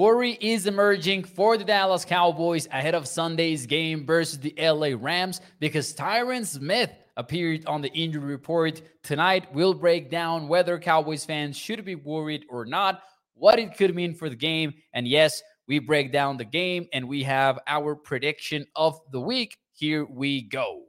Worry is emerging for the Dallas Cowboys ahead of Sunday's game versus the LA Rams because Tyron Smith appeared on the injury report. Tonight, we'll break down whether Cowboys fans should be worried or not, what it could mean for the game, and yes, we break down the game and we have our prediction of the week. Here we go.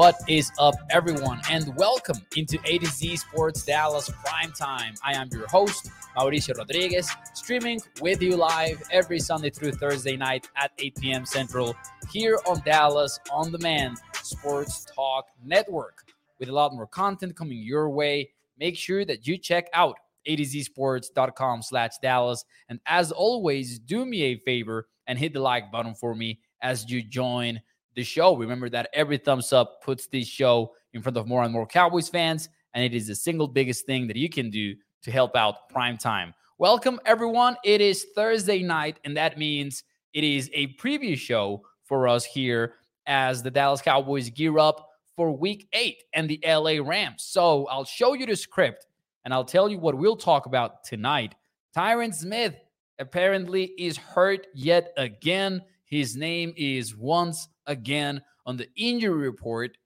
What is up, everyone, and welcome into A to Z Sports Dallas Prime Time. I am your host, Mauricio Rodriguez, streaming with you live every Sunday through Thursday night at 8 p.m. Central here on Dallas On Demand Sports Talk Network. With a lot more content coming your way, make sure that you check out atozsports.com slash Dallas. And as always, do me a favor and hit the like button for me as you join the show. Remember that every thumbs up puts this show in front of more and more Cowboys fans, and it is the single biggest thing that you can do to help out prime time. Welcome, everyone. It is Thursday night, and that means it is a preview show for us here as the Dallas Cowboys gear up for week eight and the LA Rams. So I'll show you the script and I'll tell you what we'll talk about tonight. Tyron Smith apparently is hurt yet again. His name is once again on the injury report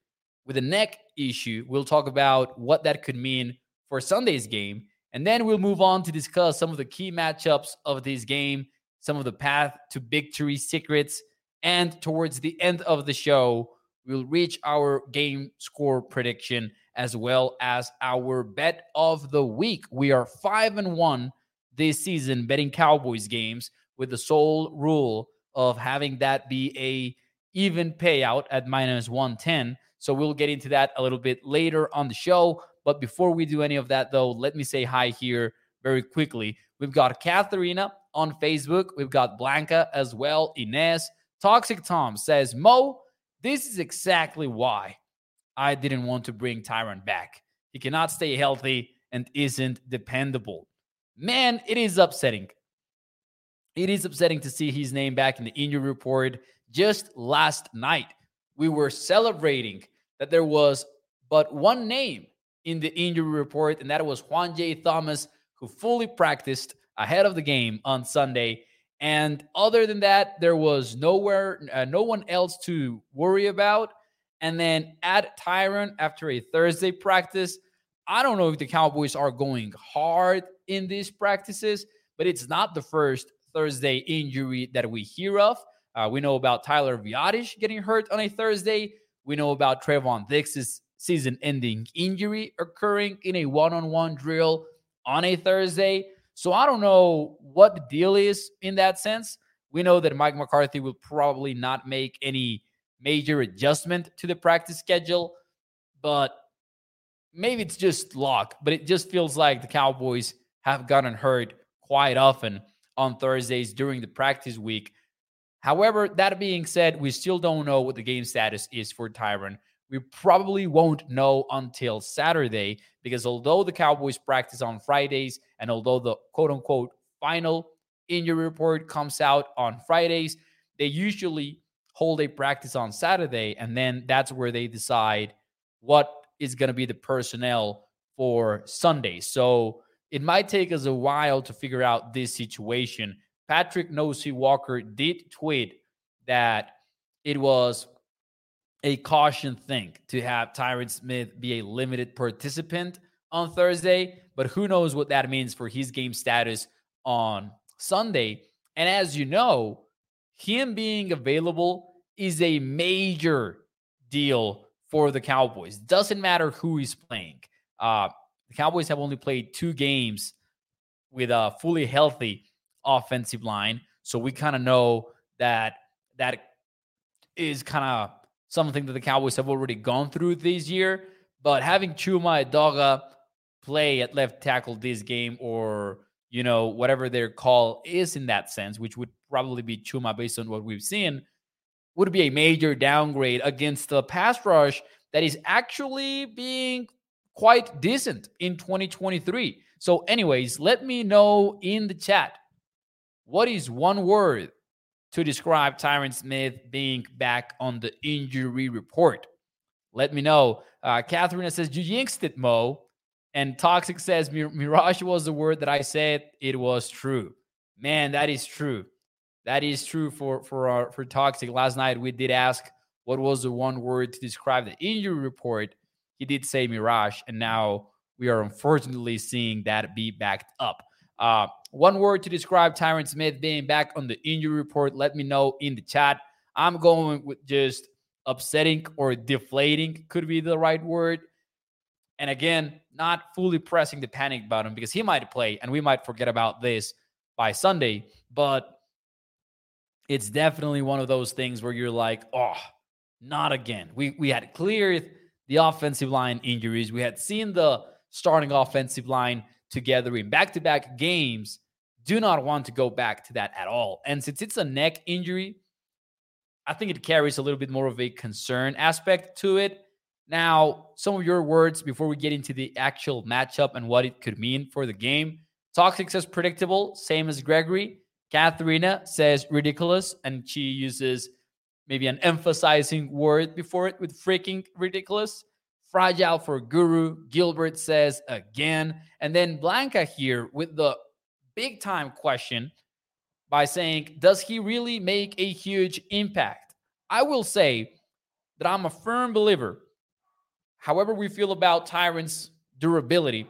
with a neck issue. We'll talk about what that could mean for Sunday's game. And then we'll move on to discuss some of the key matchups of this game, some of the path to victory secrets. And towards the end of the show, we'll reach our game score prediction as well as our bet of the week. We are five and one this season betting Cowboys games with the sole rule of having that be a even payout at minus 110. So we'll get into that a little bit later on the show. But before we do any of that, though, let me say hi here very quickly. We've got Katharina on Facebook. We've got Blanca as well. Inez. Toxic Tom says, Mo, this is exactly why I didn't want to bring Tyron back. He cannot stay healthy and isn't dependable. Man, it is upsetting. It is upsetting to see his name back in the injury report. Just last night, we were celebrating that there was but one name in the injury report, and that was Juanyeh Thomas, who fully practiced ahead of the game on Sunday. And other than that, there was nowhere, uh, no one else to worry about. And then add Tyron after a Thursday practice. I don't know if the Cowboys are going hard in these practices, but it's not the first Thursday injury that we hear of. Uh, we know about Tyler Biadasz getting hurt on a Thursday. We know about Trevon Diggs's season ending injury occurring in a one on one drill on a Thursday. So I don't know what the deal is in that sense. We know that Mike McCarthy will probably not make any major adjustment to the practice schedule, but maybe it's just luck. But it just feels like the Cowboys have gotten hurt quite often on Thursdays during the practice week. However, that being said, we still don't know what the game status is for Tyron. We probably won't know until Saturday because although the Cowboys practice on Fridays and although the quote unquote final injury report comes out on Fridays, they usually hold a practice on Saturday and then that's where they decide what is going to be the personnel for Sunday. So it might take us a while to figure out this situation. Patrick Nosey Walker did tweet that it was a caution thing to have Tyron Smith be a limited participant on Thursday, but who knows what that means for his game status on Sunday. And as you know, him being available is a major deal for the Cowboys. Doesn't matter who he's playing. Uh, the Cowboys have only played two games with a fully healthy offensive line. So we kind of know that that is kind of something that the Cowboys have already gone through this year. But having Chuma Edoga play at left tackle this game or you know whatever their call is in that sense which would probably be chuma based on what we've seen would be a major downgrade against the pass rush that is actually being quite decent in 2023 so anyways let me know in the chat what is one word to describe Tyron Smith being back on the injury report? Let me know. Uh, Catherine says, You jinxed it, Mo. And Toxic says, Mirage was the word that I said. It was true. Man, that is true. That is true for for our for Toxic. Last night we did ask what was the one word to describe the injury report. He did say Mirage, and now we are unfortunately seeing that be backed up. Uh, one word to describe Tyron Smith being back on the injury report. Let me know in the chat. I'm going with just upsetting or deflating, could be the right word. And again, not fully pressing the panic button because he might play and we might forget about this by Sunday. But it's definitely one of those things where you're like, oh, not again. We we had cleared the offensive line injuries. We had seen the starting offensive line together in back to back games, do not want to go back to that at all. And since it's a neck injury, I think it carries a little bit more of a concern aspect to it. Now, some of your words before we get into the actual matchup and what it could mean for the game. Toxic says predictable, same as Gregory. Katharina says ridiculous, and she uses maybe an emphasizing word before it with freaking ridiculous. Fragile for Guru. Gilbert says again. And then Blanca here with the big time question by saying, Does he really make a huge impact? I will say that I'm a firm believer, however, we feel about Tyron's durability.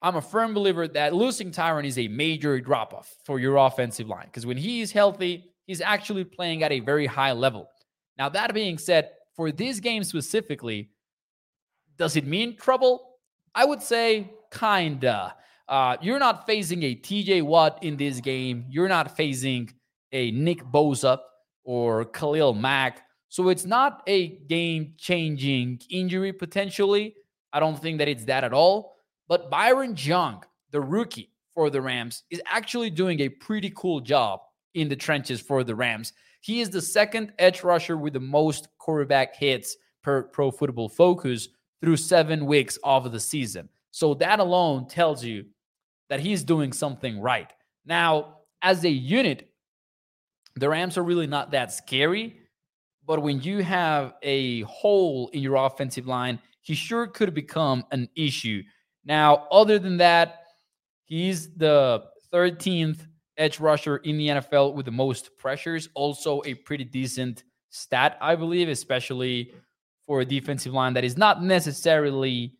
I'm a firm believer that losing Tyron is a major drop off for your offensive line because when he's healthy, he's actually playing at a very high level. Now, that being said, for this game specifically, does it mean trouble? I would say kinda. Uh, you're not facing a TJ Watt in this game. You're not facing a Nick Bosa or Khalil Mack. So it's not a game changing injury potentially. I don't think that it's that at all. But Byron Young, the rookie for the Rams, is actually doing a pretty cool job in the trenches for the Rams. He is the second edge rusher with the most quarterback hits per pro football focus through seven weeks of the season. So that alone tells you that he's doing something right. Now, as a unit, the Rams are really not that scary. But when you have a hole in your offensive line, he sure could become an issue. Now, other than that, he's the 13th edge rusher in the NFL with the most pressures. Also, a pretty decent stat, I believe, especially for a defensive line that is not necessarily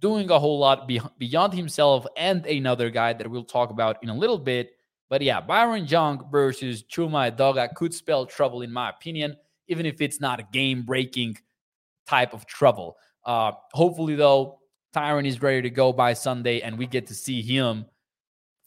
doing a whole lot be- beyond himself and another guy that we'll talk about in a little bit. But yeah, Byron Young versus Chuma Edoga could spell trouble, in my opinion, even if it's not a game breaking type of trouble. Uh, hopefully, though, Tyron is ready to go by Sunday and we get to see him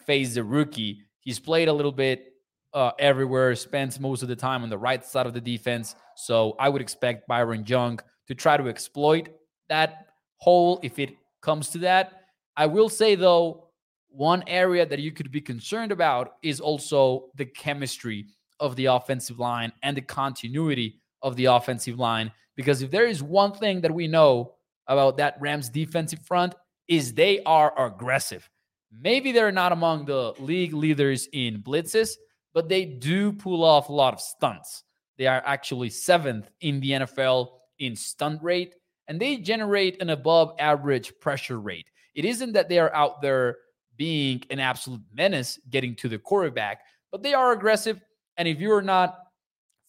face the rookie. He's played a little bit uh, everywhere, spends most of the time on the right side of the defense. So I would expect Byron Young to try to exploit that hole if it comes to that. I will say, though, one area that you could be concerned about is also the chemistry of the offensive line and the continuity of the offensive line. Because if there is one thing that we know about that Rams defensive front, is they are aggressive. Maybe they're not among the league leaders in blitzes, but they do pull off a lot of stunts. They are actually seventh in the NFL in stunt rate, and they generate an above average pressure rate. It isn't that they are out there being an absolute menace getting to the quarterback, but they are aggressive. And if you're not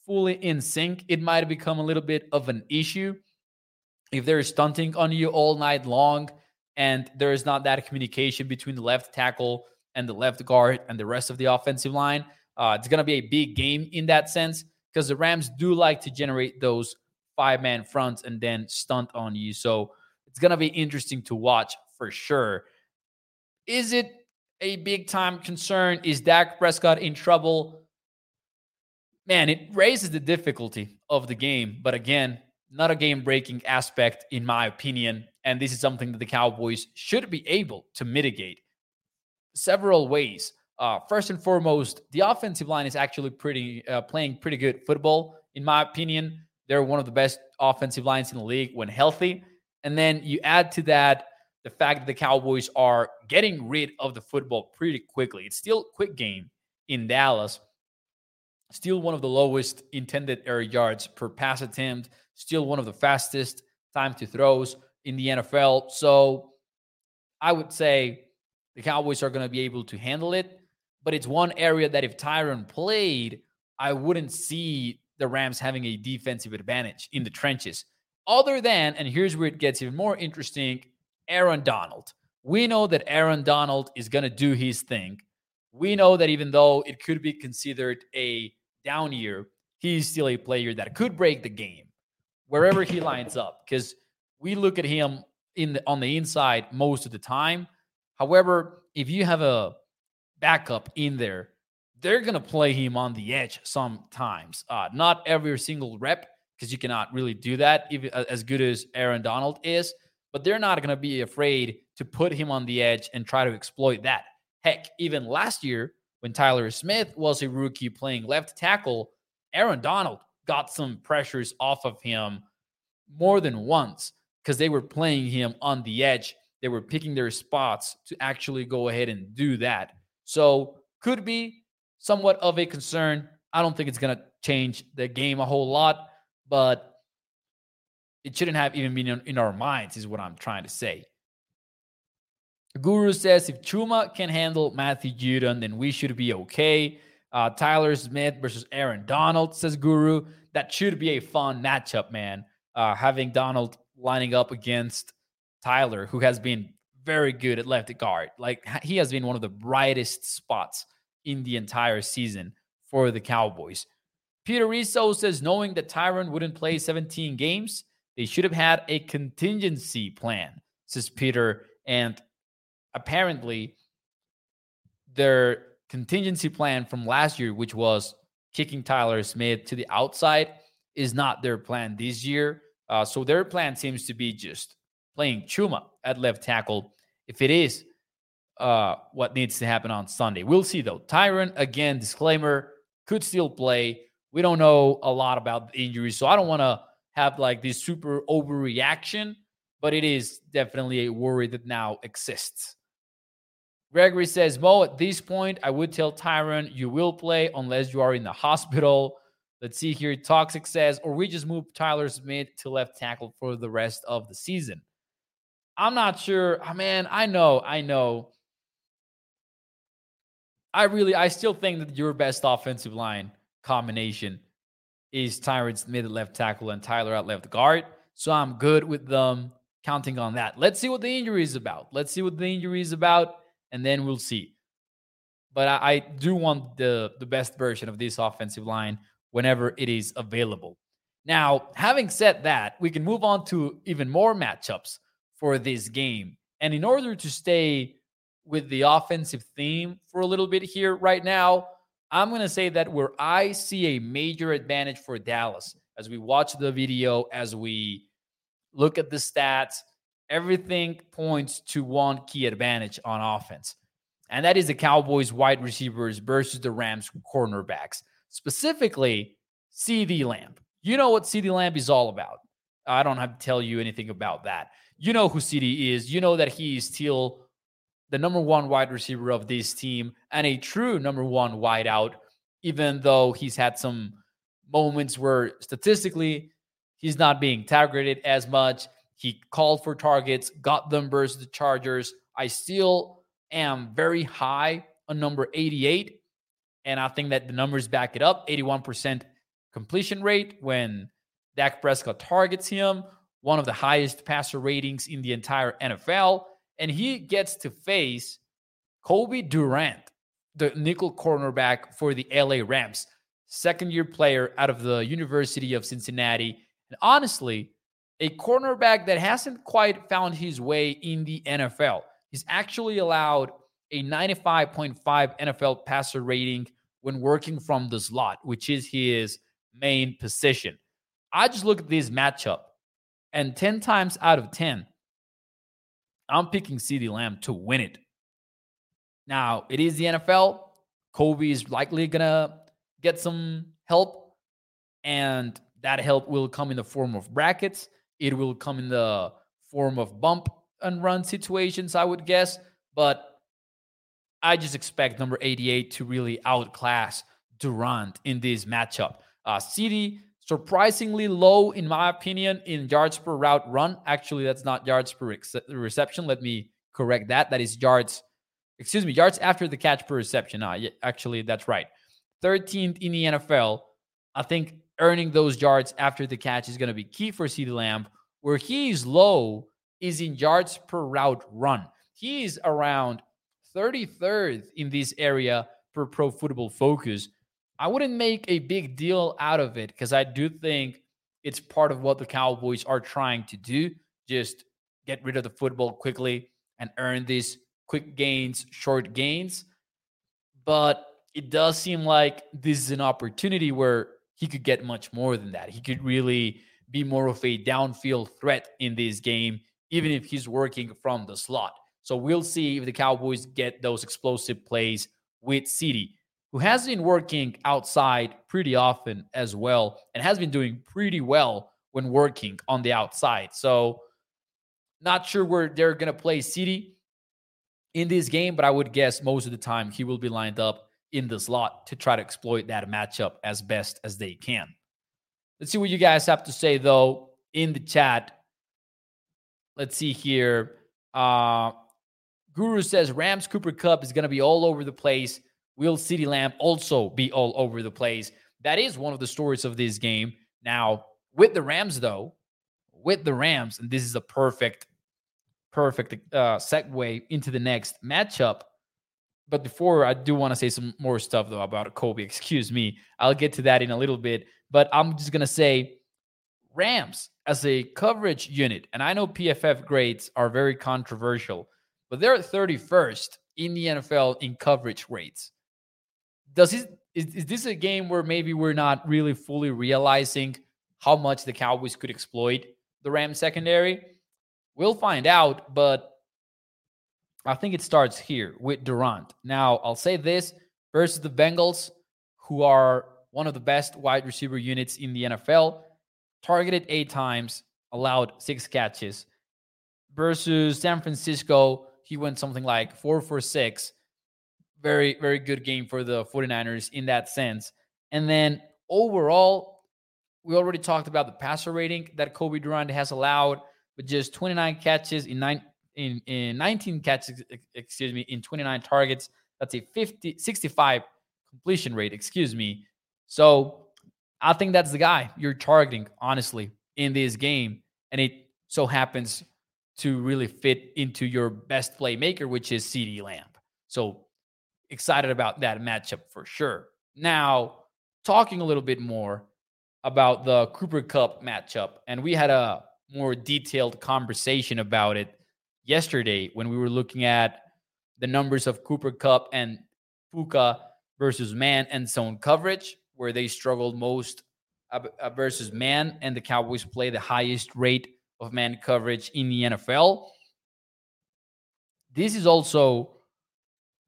fully in sync, it might become a little bit of an issue. If they're stunting on you all night long and there is not that communication between the left tackle and the left guard and the rest of the offensive line, uh, it's going to be a big game in that sense because the Rams do like to generate those five man fronts and then stunt on you. So it's going to be interesting to watch for sure. Is it a big time concern? Is Dak Prescott in trouble? Man, it raises the difficulty of the game. But again, not a game breaking aspect, in my opinion. And this is something that the Cowboys should be able to mitigate several ways. Uh, first and foremost, the offensive line is actually pretty uh, playing pretty good football, in my opinion. They're one of the best offensive lines in the league when healthy. And then you add to that the fact that the Cowboys are getting rid of the football pretty quickly. It's still a quick game in Dallas. Still one of the lowest intended air yards per pass attempt. Still one of the fastest time to throws in the NFL. So I would say the Cowboys are going to be able to handle it. But it's one area that if Tyron played, I wouldn't see the Rams having a defensive advantage in the trenches. Other than, and here's where it gets even more interesting Aaron Donald. We know that Aaron Donald is going to do his thing. We know that even though it could be considered a down year, he's still a player that could break the game wherever he lines up because we look at him in the, on the inside most of the time. However, if you have a backup in there, they're going to play him on the edge sometimes. Uh, not every single rep because you cannot really do that even as good as Aaron Donald is but they're not going to be afraid to put him on the edge and try to exploit that. Heck, even last year when Tyler Smith was a rookie playing left tackle, Aaron Donald got some pressures off of him more than once because they were playing him on the edge. They were picking their spots to actually go ahead and do that. So, could be somewhat of a concern. I don't think it's going to change the game a whole lot, but it shouldn't have even been in our minds, is what I'm trying to say. Guru says if Chuma can handle Matthew Judon, then we should be okay. Uh, Tyler Smith versus Aaron Donald, says Guru. That should be a fun matchup, man. Uh, having Donald lining up against Tyler, who has been very good at left guard. Like he has been one of the brightest spots in the entire season for the Cowboys. Peter Rizzo says knowing that Tyron wouldn't play 17 games, they should have had a contingency plan, says Peter. And apparently, their contingency plan from last year, which was kicking Tyler Smith to the outside, is not their plan this year. Uh, so their plan seems to be just playing Chuma at left tackle. If it is uh, what needs to happen on Sunday, we'll see though. Tyron, again, disclaimer, could still play. We don't know a lot about the injury, so I don't want to have like this super overreaction, but it is definitely a worry that now exists. Gregory says, Mo, at this point, I would tell Tyron you will play unless you are in the hospital. Let's see here. Toxic says, or we just move Tyler Smith to left tackle for the rest of the season. I'm not sure. Oh, man, I know, I know. I really, I still think that your best offensive line combination is Tyron Smith at left tackle and Tyler at left guard. So I'm good with them counting on that. Let's see what the injury is about. Let's see what the injury is about, and then we'll see. But I, I do want the, the best version of this offensive line whenever it is available. Now, having said that, we can move on to even more matchups for this game. And in order to stay with the offensive theme for a little bit here right now, I'm going to say that where I see a major advantage for Dallas as we watch the video, as we look at the stats, everything points to one key advantage on offense. And that is the Cowboys wide receivers versus the Rams cornerbacks, specifically CeeDee Lamb. You know what CeeDee Lamb is all about. I don't have to tell you anything about that. You know who CeeDee is. You know that he is still the number one wide receiver of this team and a true number one wideout, even though he's had some moments where statistically he's not being targeted as much. He called for targets, got them versus the Chargers. I still am very high on number 88. And I think that the numbers back it up 81% completion rate when Dak Prescott targets him, one of the highest passer ratings in the entire NFL and he gets to face Cobie Durant, the nickel cornerback for the LA Rams, second year player out of the University of Cincinnati. And honestly, a cornerback that hasn't quite found his way in the NFL. He's actually allowed a 95.5 NFL passer rating when working from the slot, which is his main position. I just look at this matchup, and 10 times out of 10, I'm picking CeeDee Lamb to win it. Now, it is the NFL. Cobie is likely going to get some help, and that help will come in the form of brackets. It will come in the form of bump and run situations, I would guess. But I just expect number 88 to really outclass Durant in this matchup. Uh, CeeDee surprisingly low, in my opinion, in yards per route run. Actually, that's not yards per ex- reception. Let me correct that. That is yards, excuse me, yards after the catch per reception. Ah, yeah, actually, that's right. 13th in the NFL. I think earning those yards after the catch is going to be key for CeeDee Lamb. Where he's low is in yards per route run. He is around 33rd in this area per pro football focus. I wouldn't make a big deal out of it because I do think it's part of what the Cowboys are trying to do. Just get rid of the football quickly and earn these quick gains, short gains. But it does seem like this is an opportunity where he could get much more than that. He could really be more of a downfield threat in this game, even if he's working from the slot. So we'll see if the Cowboys get those explosive plays with CeeDee who has been working outside pretty often as well and has been doing pretty well when working on the outside. So, not sure where they're going to play CeeDee in this game, but I would guess most of the time he will be lined up in the slot to try to exploit that matchup as best as they can. Let's see what you guys have to say, though, in the chat. Let's see here. Uh, Guru says Rams Cooper Kupp is going to be all over the place will CeeDee Lamb also be all over the place? That is one of the stories of this game. Now, with the Rams, though, with the Rams, and this is a perfect, perfect uh, segue into the next matchup. But before I do want to say some more stuff though about Cobie. Excuse me. I'll get to that in a little bit. But I'm just gonna say Rams as a coverage unit, and I know PFF grades are very controversial, but they're 31st in the NFL in coverage rates does is, is this a game where maybe we're not really fully realizing how much the Cowboys could exploit the Rams secondary? We'll find out, but I think it starts here with Durant. Now, I'll say this versus the Bengals, who are one of the best wide receiver units in the NFL, targeted eight times, allowed six catches. Versus San Francisco, he went something like four for six, very, very good game for the 49ers in that sense. And then overall, we already talked about the passer rating that Cobie Durant has allowed, but just 29 catches in nine in, in 19 catches, excuse me, in 29 targets. That's a 50 65 completion rate, excuse me. So I think that's the guy you're targeting, honestly, in this game. And it so happens to really fit into your best playmaker, which is CeeDee Lamb. So excited about that matchup for sure. Now, talking a little bit more about the Cooper Kupp matchup, and we had a more detailed conversation about it yesterday when we were looking at the numbers of Cooper Kupp and Puka versus man and zone coverage, where they struggled most uh, versus man, and the Cowboys play the highest rate of man coverage in the NFL. This is also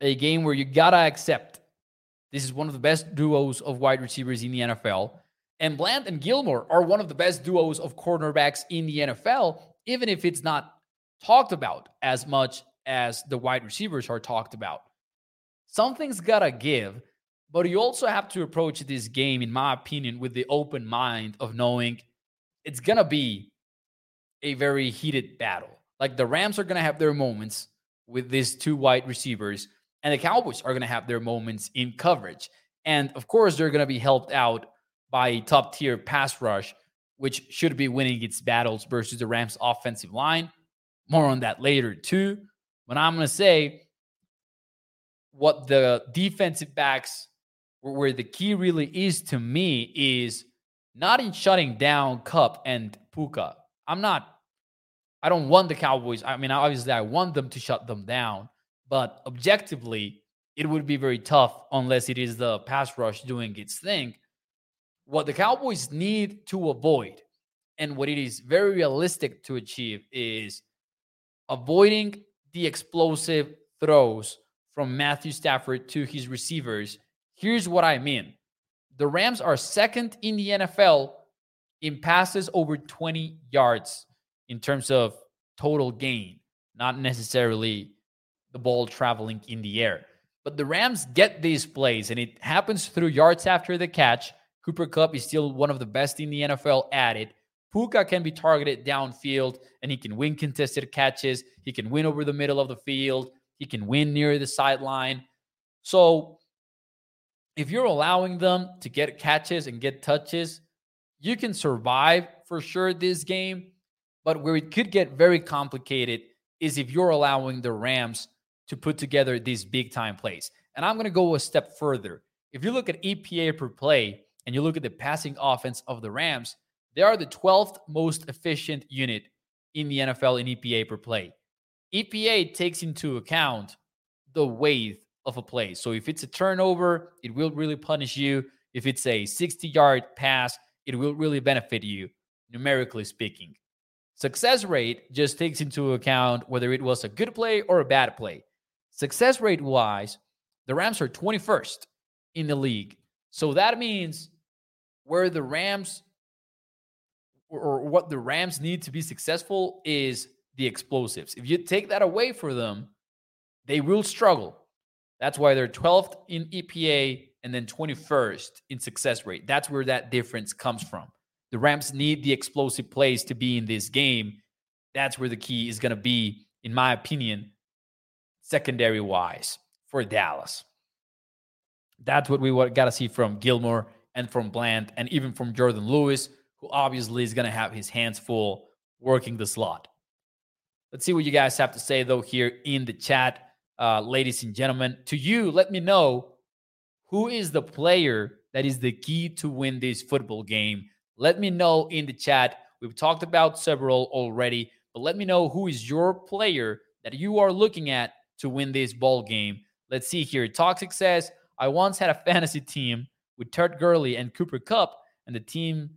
a game where you gotta accept this is one of the best duos of wide receivers in the NFL. And Bland and Gilmore are one of the best duos of cornerbacks in the NFL, even if it's not talked about as much as the wide receivers are talked about. Something's gotta give, but you also have to approach this game, in my opinion, with the open mind of knowing it's gonna be a very heated battle. Like the Rams are gonna have their moments with these two wide receivers and the Cowboys are going to have their moments in coverage. And of course, they're going to be helped out by a top tier pass rush, which should be winning its battles versus the Rams' offensive line. More on that later, too. But I'm going to say what the defensive backs, where the key really is to me, is not in shutting down Kupp and Puka. I'm not, I don't want the Cowboys. I mean, obviously, I want them to shut them down. But objectively, it would be very tough unless it is the pass rush doing its thing. What the Cowboys need to avoid and what it is very realistic to achieve is avoiding the explosive throws from Matthew Stafford to his receivers. Here's what I mean the Rams are second in the NFL in passes over 20 yards in terms of total gain, not necessarily the ball traveling in the air. But the Rams get these plays, and it happens through yards after the catch. Cooper Kupp is still one of the best in the NFL at it. Puka can be targeted downfield, and he can win contested catches. He can win over the middle of the field. He can win near the sideline. So if you're allowing them to get catches and get touches, you can survive for sure this game. But where it could get very complicated is if you're allowing the Rams to put together these big time plays. And I'm going to go a step further. If you look at EPA per play and you look at the passing offense of the Rams, they are the 12th most efficient unit in the NFL in EPA per play. EPA takes into account the weight of a play. So if it's a turnover, it will really punish you. If it's a 60 yard pass, it will really benefit you, numerically speaking. Success rate just takes into account whether it was a good play or a bad play. Success rate wise, the Rams are 21st in the league. So that means where the Rams or what the Rams need to be successful is the explosives. If you take that away for them, they will struggle. That's why they're 12th in EPA and then 21st in success rate. That's where that difference comes from. The Rams need the explosive plays to be in this game. That's where the key is going to be, in my opinion, secondary wise for Dallas. That's what we got to see from Gilmore and from Bland and even from Jourdan Lewis, who obviously is going to have his hands full working the slot. Let's see what you guys have to say, though, here in the chat, uh, ladies and gentlemen. To you, let me know who is the player that is the key to win this football game. Let me know in the chat. We've talked about several already, but let me know who is your player that you are looking at to win this ball game. Let's see here. Toxic says, I once had a fantasy team with Todd Gurley and Cooper Kupp, and the team.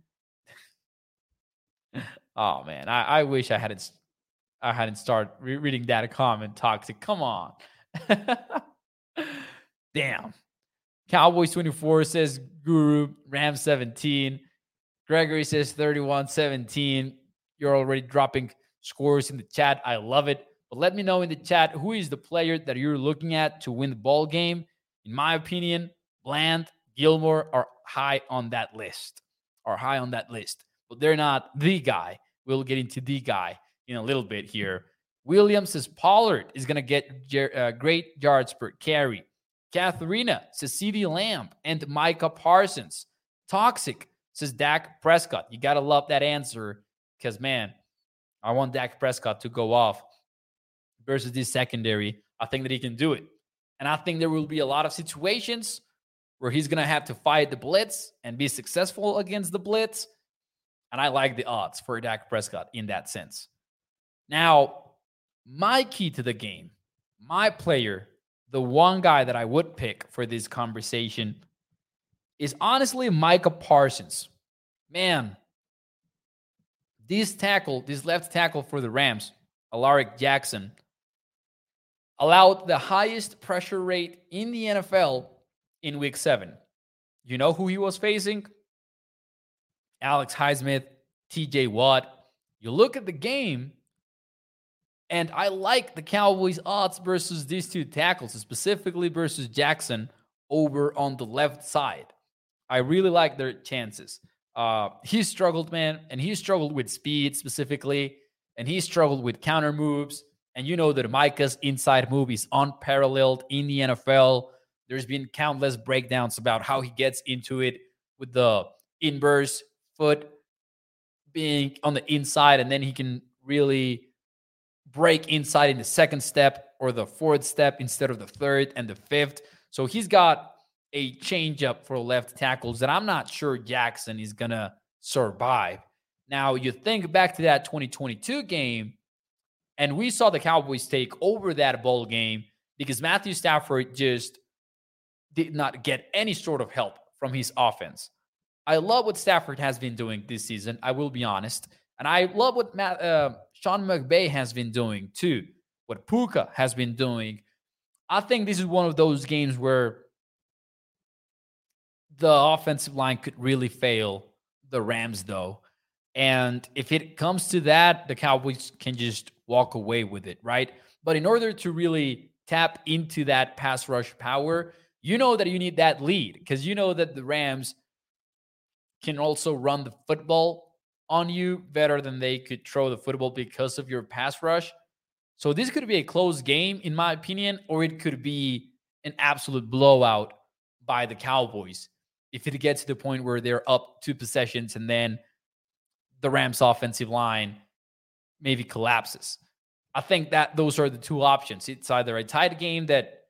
oh man, I, I wish I hadn't I hadn't started re- reading that comment. Toxic, come on. Damn. Cowboys 24 says Guru, Ram 17. Gregory says 31 17. You're already dropping scores in the chat. I love it. But let me know in the chat who is the player that you're looking at to win the ball game. In my opinion, Bland, Gilmore are high on that list. Are high on that list. But they're not the guy. We'll get into the guy in a little bit here. Williams says Pollard is going to get uh, great yards per carry. Katharina says CeeDee Lamb and Micah Parsons. Toxic says Dak Prescott. You got to love that answer because, man, I want Dak Prescott to go off versus this secondary. I think that he can do it. And I think there will be a lot of situations where he's going to have to fight the blitz and be successful against the blitz. And I like the odds for Dak Prescott in that sense. Now, my key to the game, my player, the one guy that I would pick for this conversation is honestly Micah Parsons. Man, this tackle, this left tackle for the Rams, Alaric Jackson, allowed the highest pressure rate in the NFL in week seven. You know who he was facing? Alex Highsmith, TJ Watt. You look at the game, and I like the Cowboys' odds versus these two tackles, specifically versus Jackson over on the left side. I really like their chances. Uh, he struggled, man, and he struggled with speed specifically, and he struggled with counter moves. And you know that Micah's inside move is unparalleled in the NFL. There's been countless breakdowns about how he gets into it with the inverse foot being on the inside, and then he can really break inside in the second step or the fourth step instead of the third and the fifth. So he's got a changeup for left tackles that I'm not sure Jackson is going to survive. Now, you think back to that 2022 game, and we saw the Cowboys take over that ball game because Matthew Stafford just did not get any sort of help from his offense. I love what Stafford has been doing this season. I will be honest. And I love what Matt, uh, Sean McVay has been doing too, what Puka has been doing. I think this is one of those games where the offensive line could really fail the Rams, though. And if it comes to that, the Cowboys can just walk away with it, right? But in order to really tap into that pass rush power, you know that you need that lead because you know that the Rams can also run the football on you better than they could throw the football because of your pass rush. So this could be a close game, in my opinion, or it could be an absolute blowout by the Cowboys if it gets to the point where they're up two possessions and then the Rams offensive line maybe collapses. I think that those are the two options. It's either a tight game that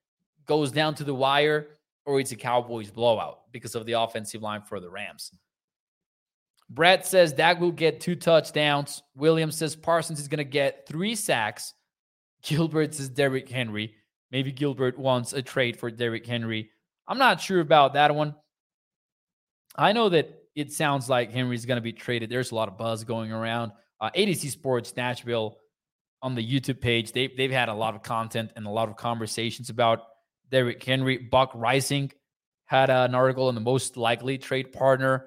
goes down to the wire or it's a Cowboys blowout because of the offensive line for the Rams. Brett says Dak will get two touchdowns. Williams says Parsons is going to get three sacks. Gilbert says Derrick Henry. Maybe Gilbert wants a trade for Derrick Henry. I'm not sure about that one. I know that it sounds like Henry's going to be traded. There's a lot of buzz going around. Uh, A to Z Sports Nashville on the YouTube page, they, they've had a lot of content and a lot of conversations about Derrick Henry. Buck Rising had an article on the most likely trade partner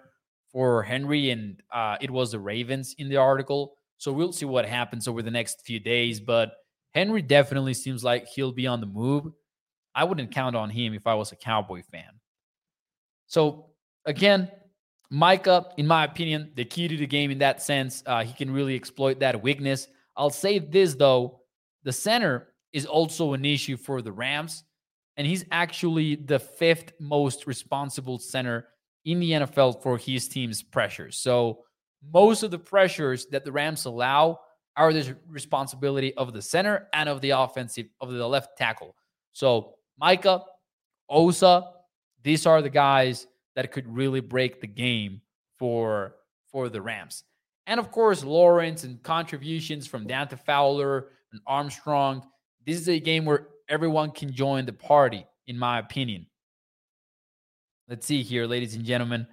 for Henry, and uh, it was the Ravens in the article. So we'll see what happens over the next few days. But Henry definitely seems like he'll be on the move. I wouldn't count on him if I was a Cowboy fan. So again, Micah, in my opinion, the key to the game in that sense, uh, he can really exploit that weakness. I'll say this though the center is also an issue for the Rams, and he's actually the fifth most responsible center in the NFL for his team's pressures. So most of the pressures that the Rams allow are the responsibility of the center and of the offensive of the left tackle. So Micah, Osa, these are the guys that could really break the game for for the Rams. And of course, Lawrence and contributions from Dante Fowler and Armstrong. This is a game where everyone can join the party, in my opinion. Let's see here, ladies and gentlemen.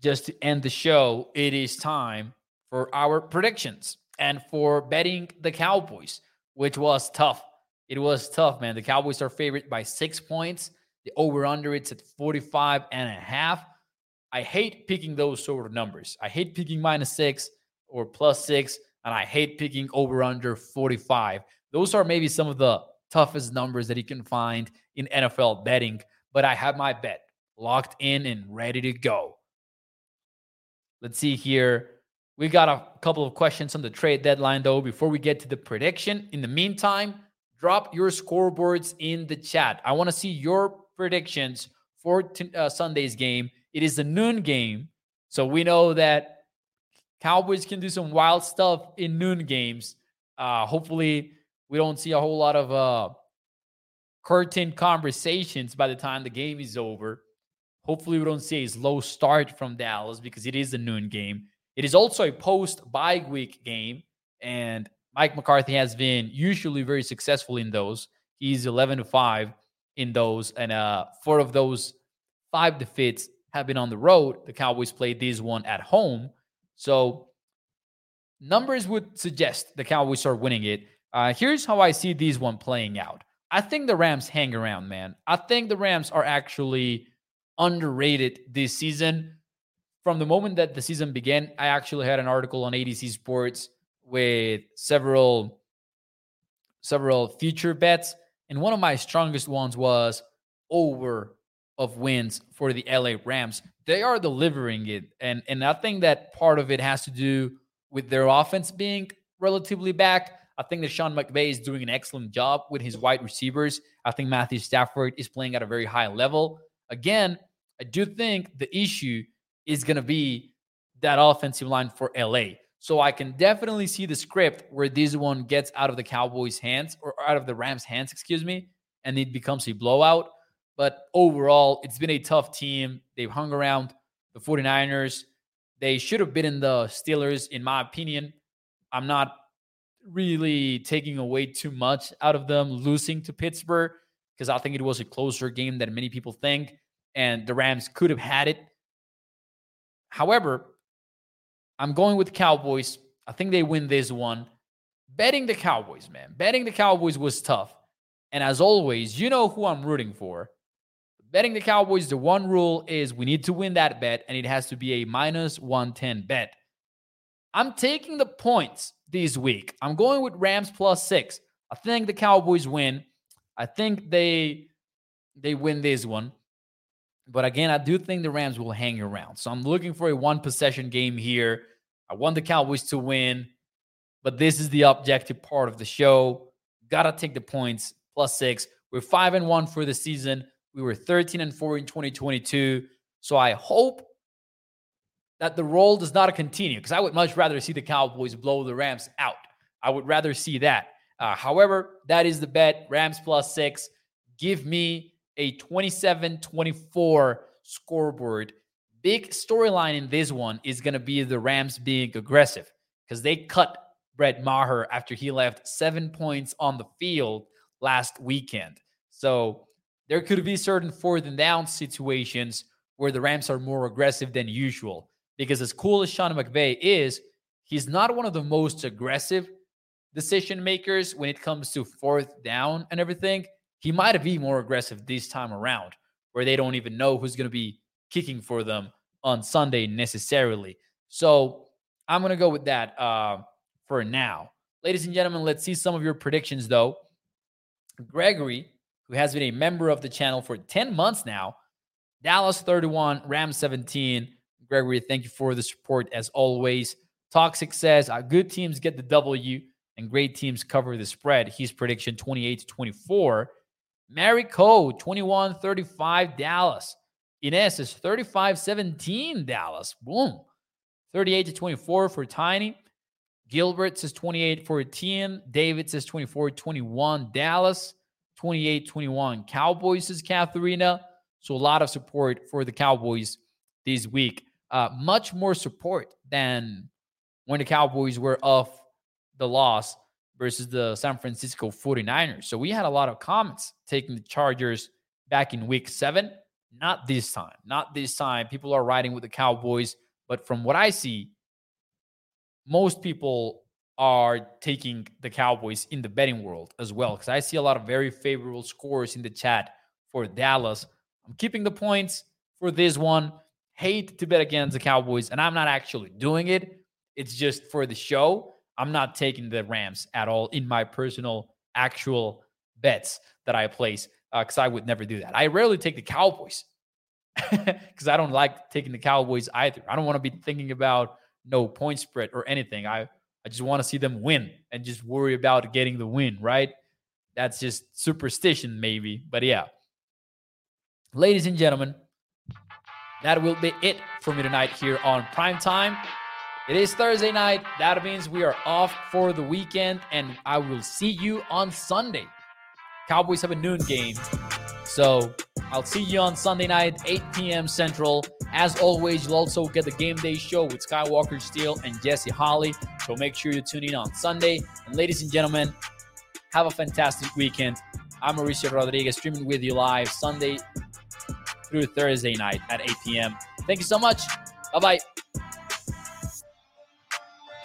Just to end the show, it is time for our predictions and for betting the Cowboys, which was tough. It was tough, man. The Cowboys are favored by six points. The over under it's at 45 and a half. I hate picking those sort of numbers. I hate picking minus six or plus six, and I hate picking over under 45. Those are maybe some of the toughest numbers that you can find in NFL betting, but I have my bet locked in and ready to go. Let's see here. We got a couple of questions on the trade deadline, though, before we get to the prediction. In the meantime, drop your scoreboards in the chat. I want to see your predictions for t- uh, Sunday's game. It is a noon game. So we know that Cowboys can do some wild stuff in noon games. Uh, hopefully, we don't see a whole lot of uh, curtain conversations by the time the game is over. Hopefully, we don't see a slow start from Dallas because it is a noon game. It is also a post bye week game, and Mike McCarthy has been usually very successful in those. He's 11 to 5 in those, and uh, four of those five defeats have been on the road. The Cowboys played this one at home. So numbers would suggest the Cowboys are winning it. Uh, here's how I see these one playing out. I think the Rams hang around, man. I think the Rams are actually underrated this season. From the moment that the season began, I actually had an article on A to Z Sports with several several future bets and one of my strongest ones was over of wins for the LA Rams. They are delivering it. And and I think that part of it has to do with their offense being relatively back. I think that Sean McVay is doing an excellent job with his wide receivers. I think Matthew Stafford is playing at a very high level. Again, I do think the issue is going to be that offensive line for LA. So I can definitely see the script where this one gets out of the Cowboys' hands or out of the Rams' hands, excuse me, and it becomes a blowout. But overall, it's been a tough team. They've hung around the 49ers. They should have been in the Steelers, in my opinion. I'm not really taking away too much out of them losing to Pittsburgh because I think it was a closer game than many people think. And the Rams could have had it. However, I'm going with Cowboys. I think they win this one. betting the Cowboys, man. Betting the Cowboys was tough. And as always, you know who I'm rooting for. Betting the Cowboys, the one rule is we need to win that bet, and it has to be a minus 110 bet. I'm taking the points this week. I'm going with Rams plus six. I think the Cowboys win. I think they they win this one. But again, I do think the Rams will hang around. So I'm looking for a one possession game here. I want the Cowboys to win, but this is the objective part of the show. Gotta take the points plus six. We're five and one for the season. We were 13 and four in 2022. So I hope that the roll does not continue because I would much rather see the Cowboys blow the Rams out. I would rather see that. Uh, however, that is the bet. Rams plus six. Give me a 27 24 scoreboard. Big storyline in this one is going to be the Rams being aggressive because they cut Brett Maher after he left seven points on the field last weekend. So there could be certain fourth and down situations where the Rams are more aggressive than usual. Because as cool as Sean McVay is, he's not one of the most aggressive decision makers when it comes to fourth down and everything. He might be more aggressive this time around, where they don't even know who's going to be kicking for them on Sunday necessarily. So I'm going to go with that uh, for now. Ladies and gentlemen, let's see some of your predictions though. Gregory, who has been a member of the channel for 10 months now, Dallas 31, Rams 17. Gregory, thank you for the support as always. Toxic says, uh, good teams get the W and great teams cover the spread. His prediction 28 to 24. Mary Code 21 35 Dallas. Ines is 35 17 Dallas. Boom. 38 to 24 for Tiny. Gilbert says 28 14. David says 24 21 Dallas. 28 21 Cowboys says Katharina. So a lot of support for the Cowboys this week. Uh, much more support than when the Cowboys were off the loss versus the San Francisco 49ers. So we had a lot of comments taking the Chargers back in week seven. Not this time. Not this time. People are riding with the Cowboys. But from what I see, most people are taking the Cowboys in the betting world as well. Because I see a lot of very favorable scores in the chat for Dallas. I'm keeping the points for this one. Hate to bet against the Cowboys, and I'm not actually doing it. It's just for the show. I'm not taking the Rams at all in my personal actual bets that I place because uh, I would never do that. I rarely take the Cowboys because I don't like taking the Cowboys either. I don't want to be thinking about no point spread or anything. I I just want to see them win and just worry about getting the win, right? That's just superstition, maybe. But yeah. Ladies and gentlemen, that will be it for me tonight here on Prime Time. It is Thursday night. That means we are off for the weekend, and I will see you on Sunday. Cowboys have a noon game. So I'll see you on Sunday night, 8 p.m. Central. As always, you'll also get the game day show with Skywalker Steele and Jesse Holly. So make sure you tune in on Sunday. And ladies and gentlemen, have a fantastic weekend. I'm Mauricio Rodriguez streaming with you live Sunday through Thursday night at 8 p.m. Thank you so much. Bye bye.